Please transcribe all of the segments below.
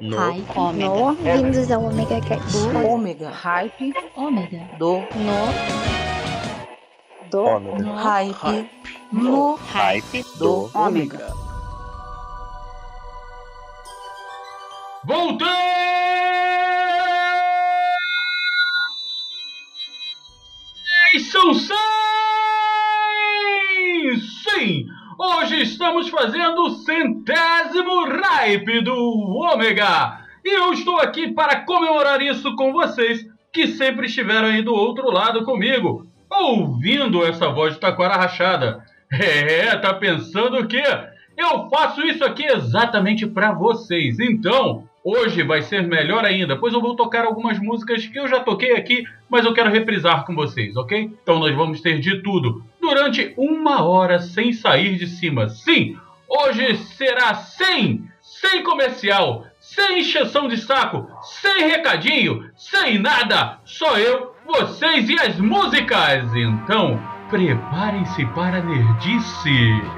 No. Hype. Ômega. No, vindos ao Omega Cast. Ômega. Hype. Ômega. Do. No. Do Ômega. Hype. No. Hype Do. Ômega. Voltei! Hoje estamos fazendo o centésimo Ripe do Ômega! E eu estou aqui para comemorar isso com vocês, que sempre estiveram aí do outro lado comigo, ouvindo essa voz de taquara rachada. É, tá pensando o quê? Eu faço isso aqui exatamente para vocês. Então, hoje vai ser melhor ainda, pois eu vou tocar algumas músicas que eu já toquei aqui, mas eu quero reprisar com vocês, ok? Então nós vamos ter de tudo durante uma hora sem sair de cima. Sim, hoje será sem, sem comercial, sem encheção de saco, sem recadinho, sem nada. Só eu, vocês e as músicas. Então, preparem-se para a nerdice.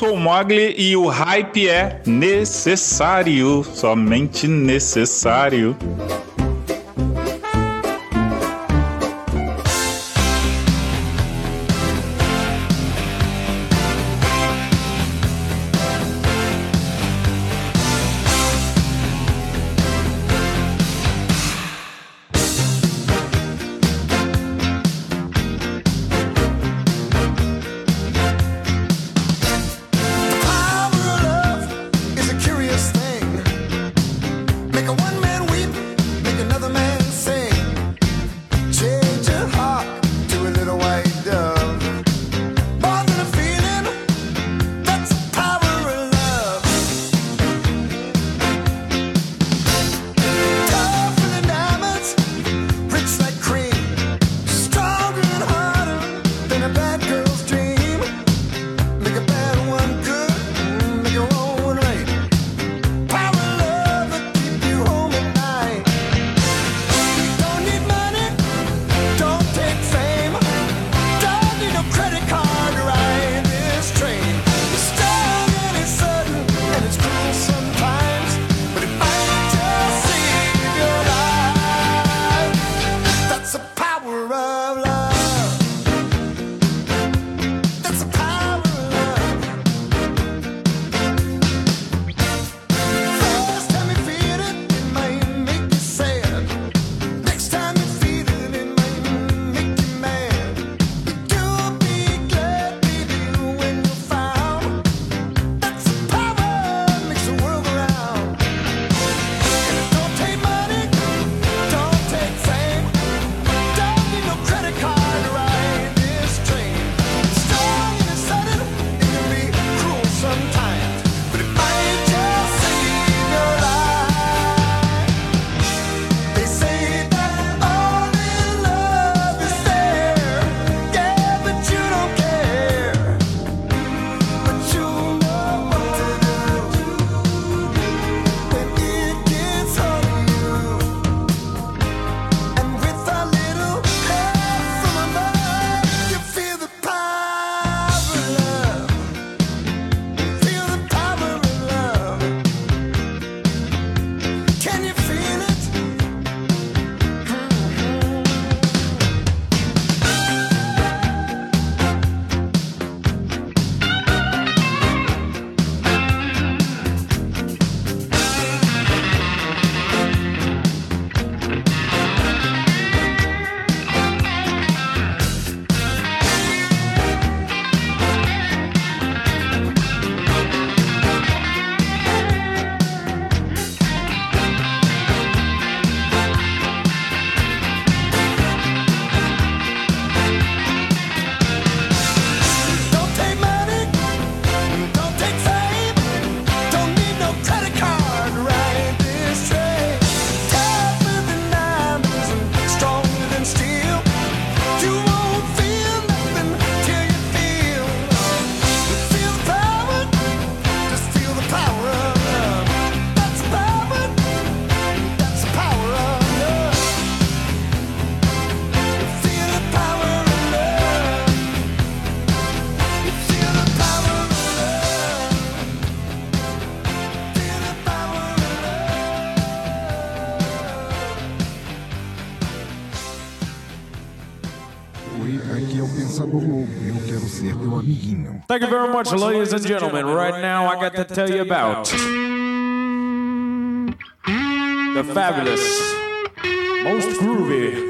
sou o Mogli e o hype é necessário, somente necessário. Thank you very much, ladies and gentlemen. Right now, I got to tell you about the fabulous, most groovy.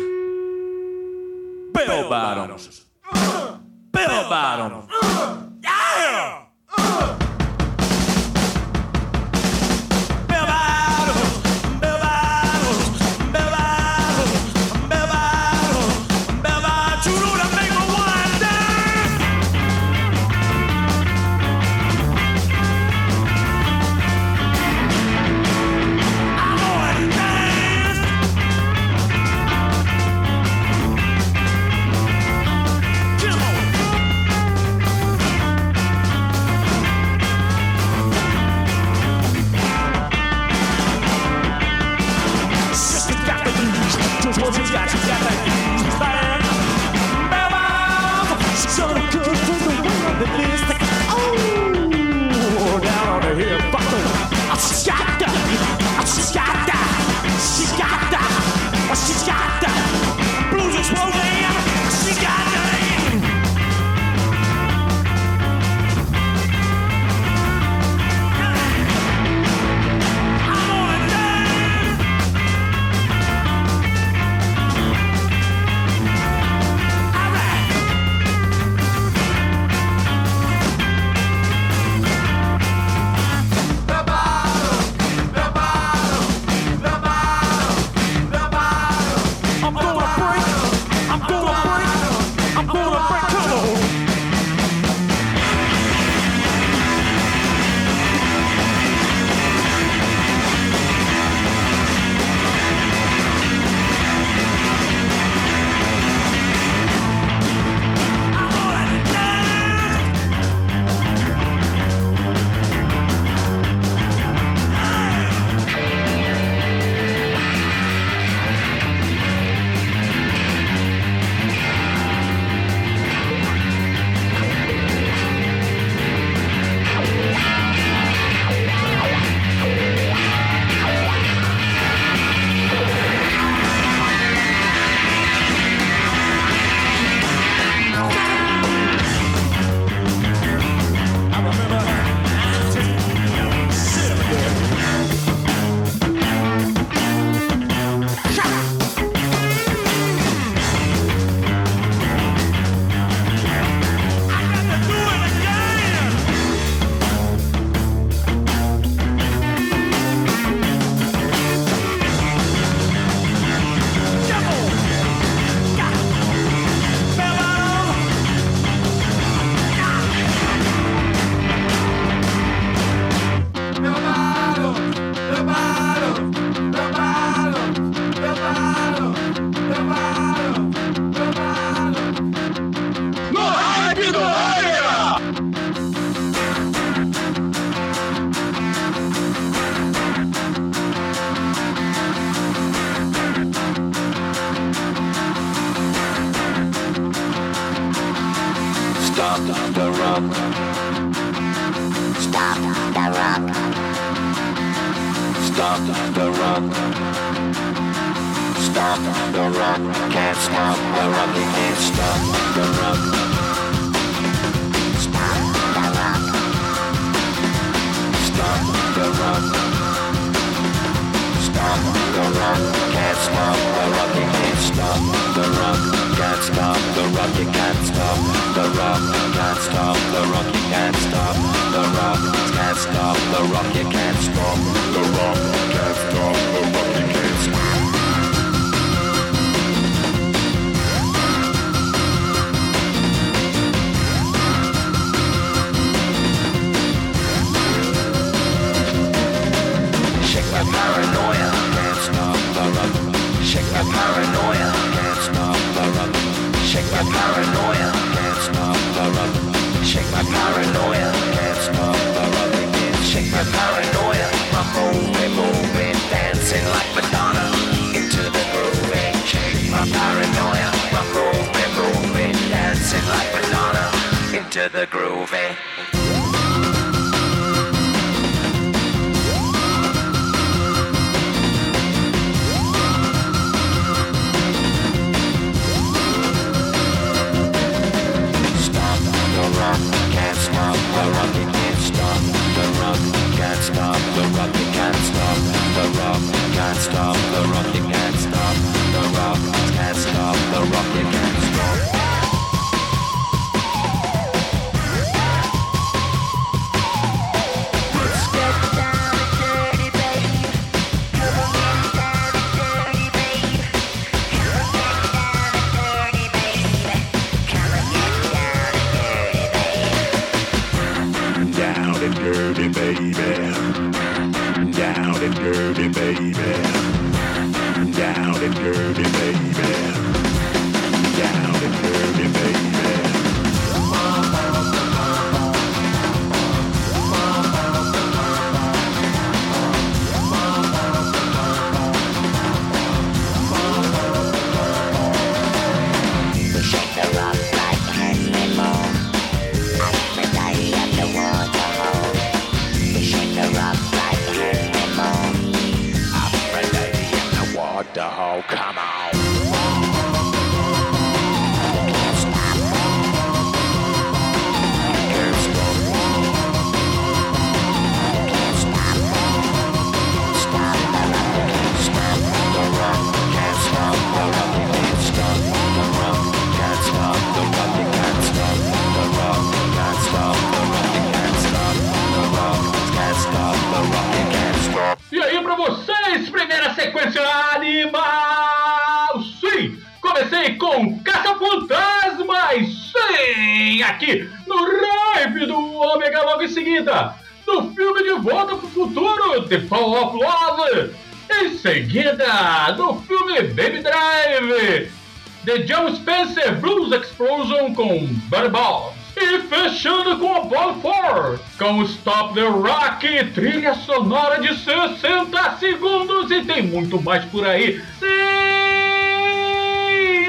Com Stop the Rock, trilha sonora de 60 segundos e tem muito mais por aí. Sim!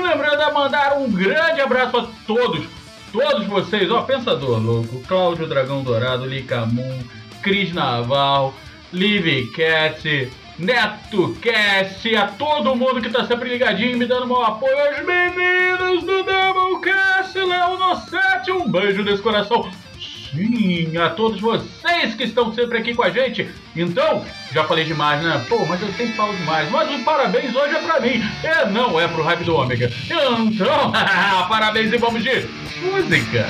Lembrando a mandar um grande abraço a todos, todos vocês, ó, Pensador Louco, Cláudio Dragão Dourado, Licamun, Cris Naval, Live Cat, Neto Cass, a todo mundo que tá sempre ligadinho me dando um apoio, aos meninos do Doublecast, Cass, Leonocete, um beijo desse coração sim, a todos vocês que estão sempre aqui com a gente. Então, já falei demais, né? Pô, mas eu sempre falo demais. Mas o um parabéns hoje é pra mim. É, não é pro Hype do Ômega. Então, parabéns e vamos de música.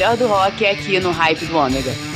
Melhor do rock é aqui no Hype do Ômega.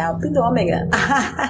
real por ômega.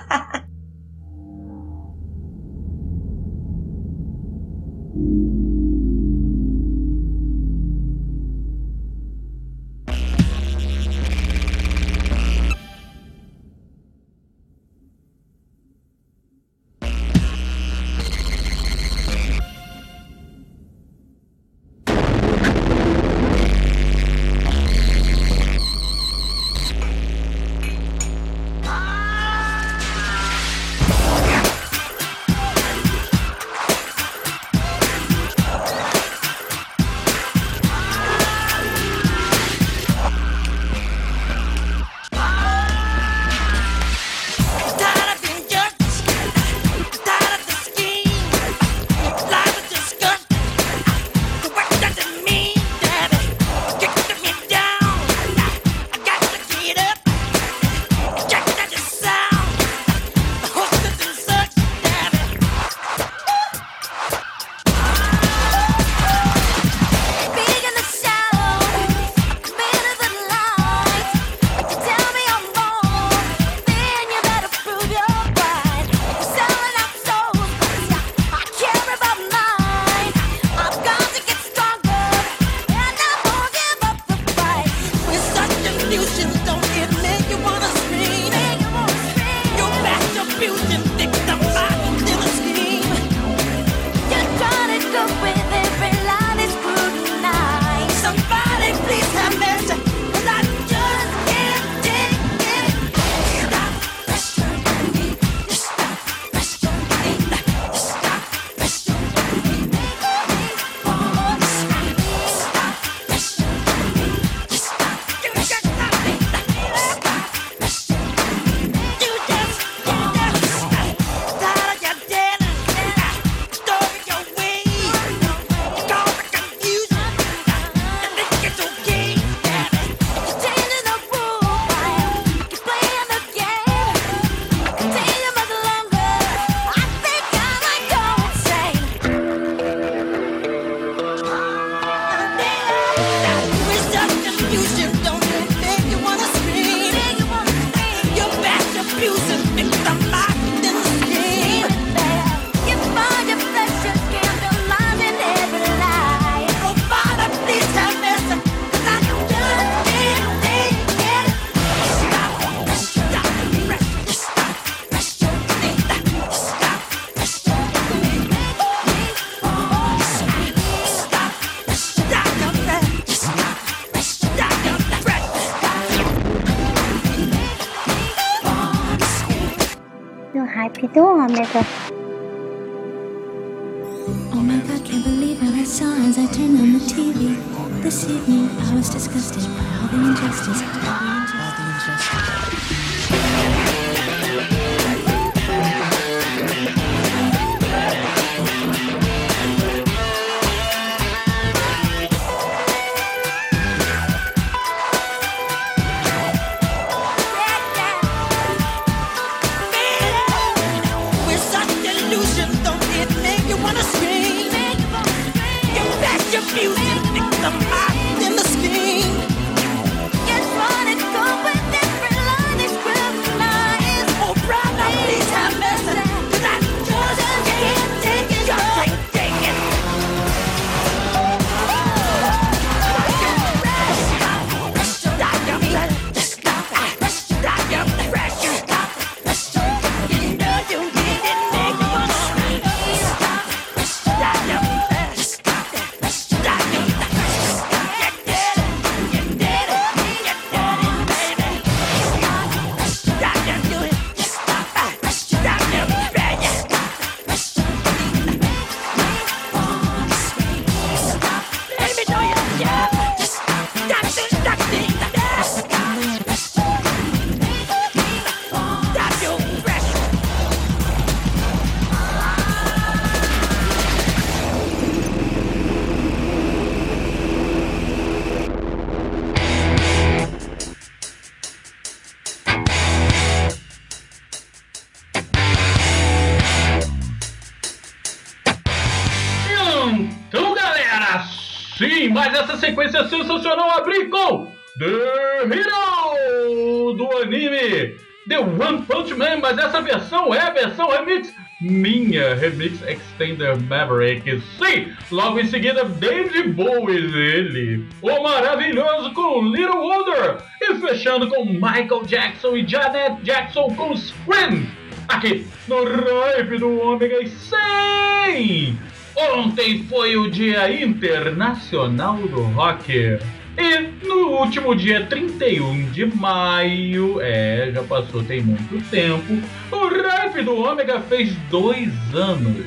Remix Extender Maverick. Sim, logo em seguida David Bowie, ele, o maravilhoso com Little Wonder e fechando com Michael Jackson e Janet Jackson com Scream. Aqui no Ripe do Ômega e 100! Ontem foi o Dia Internacional do Rock. E no último dia 31 de maio, é, já passou tem muito tempo, o Rap do Ômega fez dois anos.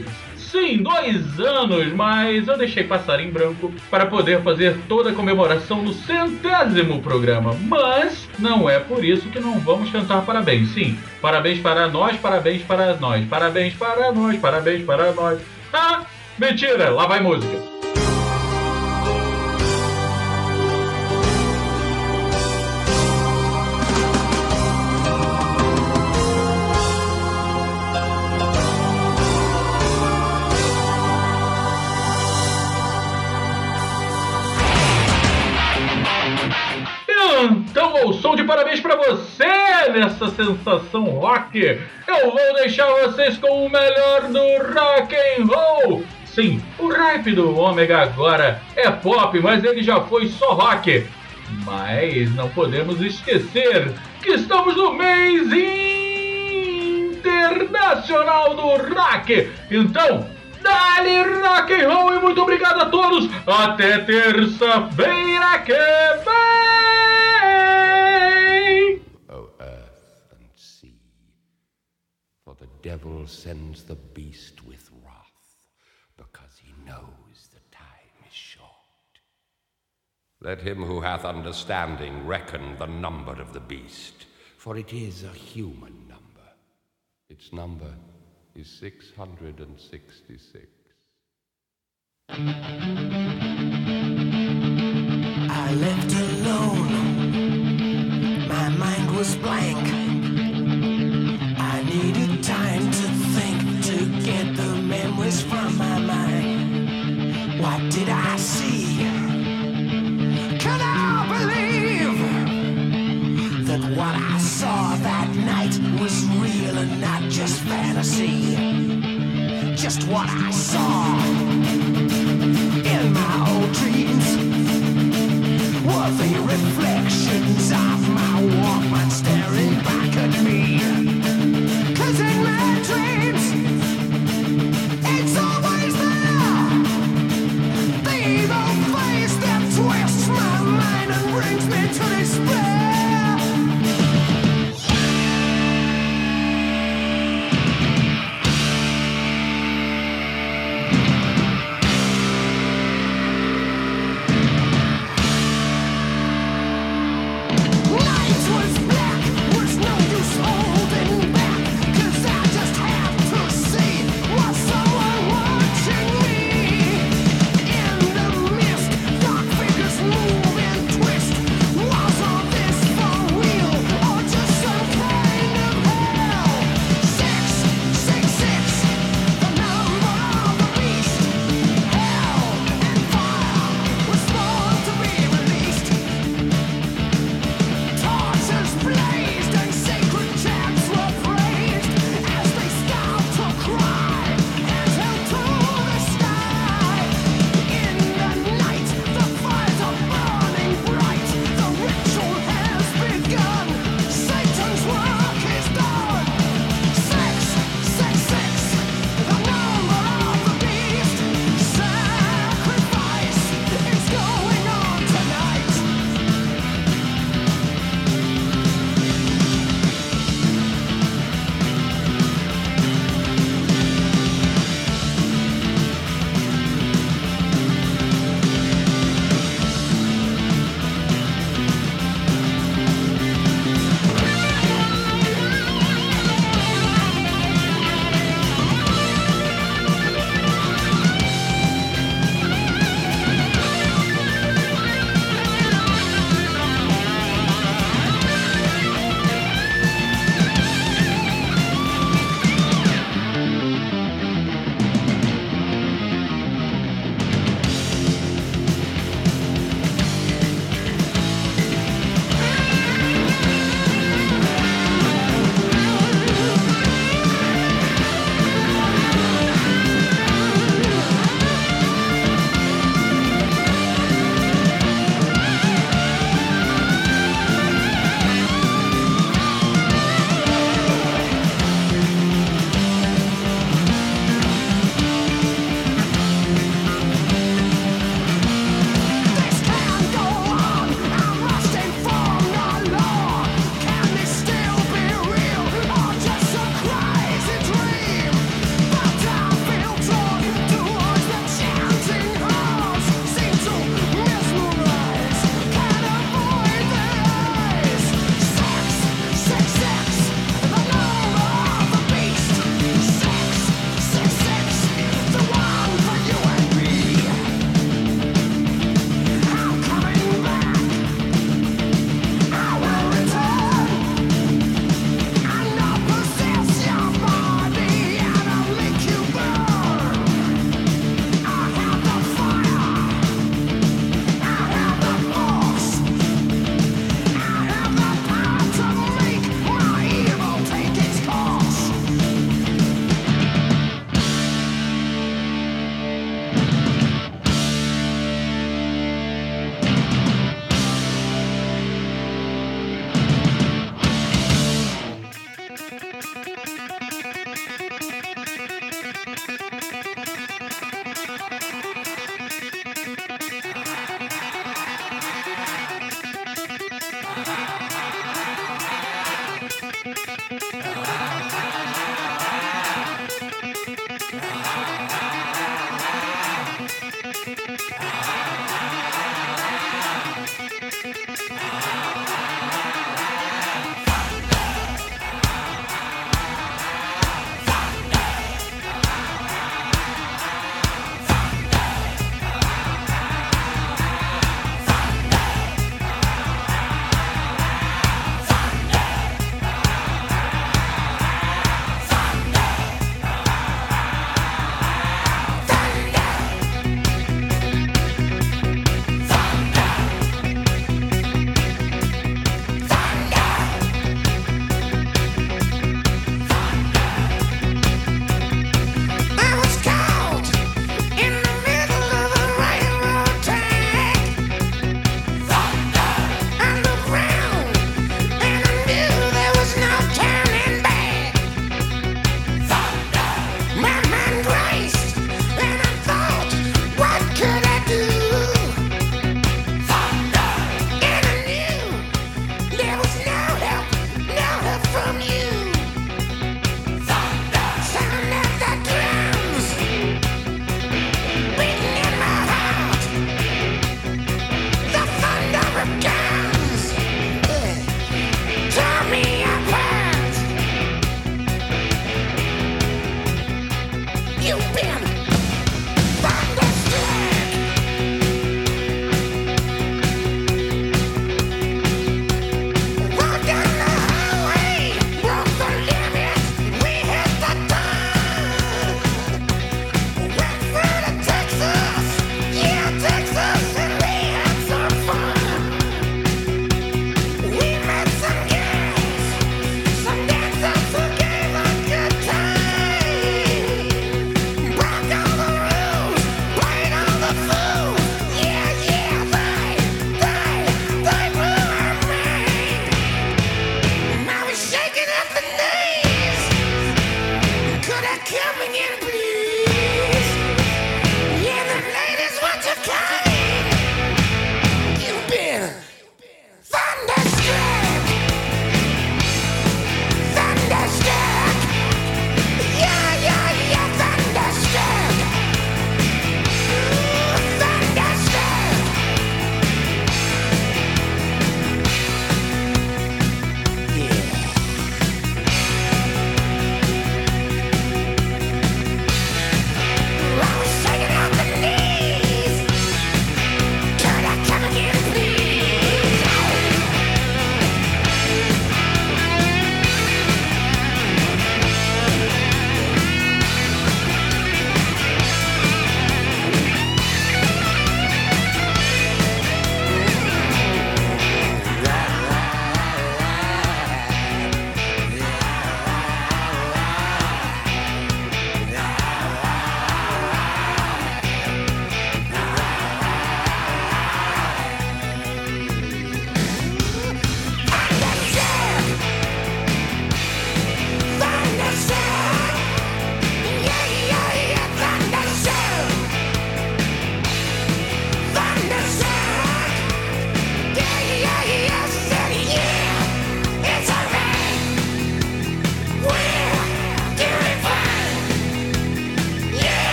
Sim, dois anos, mas eu deixei passar em branco para poder fazer toda a comemoração no centésimo programa. Mas não é por isso que não vamos cantar parabéns. Sim, parabéns para nós, parabéns para nós, parabéns para nós, parabéns para nós. Ah, mentira, lá vai música. Então, ao som de parabéns para você nessa sensação rock, eu vou deixar vocês com o melhor do rock and roll. Sim, o rap do Ômega agora é pop, mas ele já foi só rock. Mas não podemos esquecer que estamos no mês internacional do rock. Então, Dali rock and roll e muito obrigado a todos. Até terça-feira que vem. O earth and sea, for the devil sends the beast with wrath, because he knows the time is short. Let him who hath understanding reckon the number of the beast, for it is a human number. Its number is 666. I left alone. My mind was blank. I needed time to think to get the memories from my mind. What did I see? Fantasy? Just what I saw in my old dreams were the reflections of my Walkman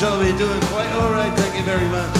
Joey. Doing quite all right. Thank you very much.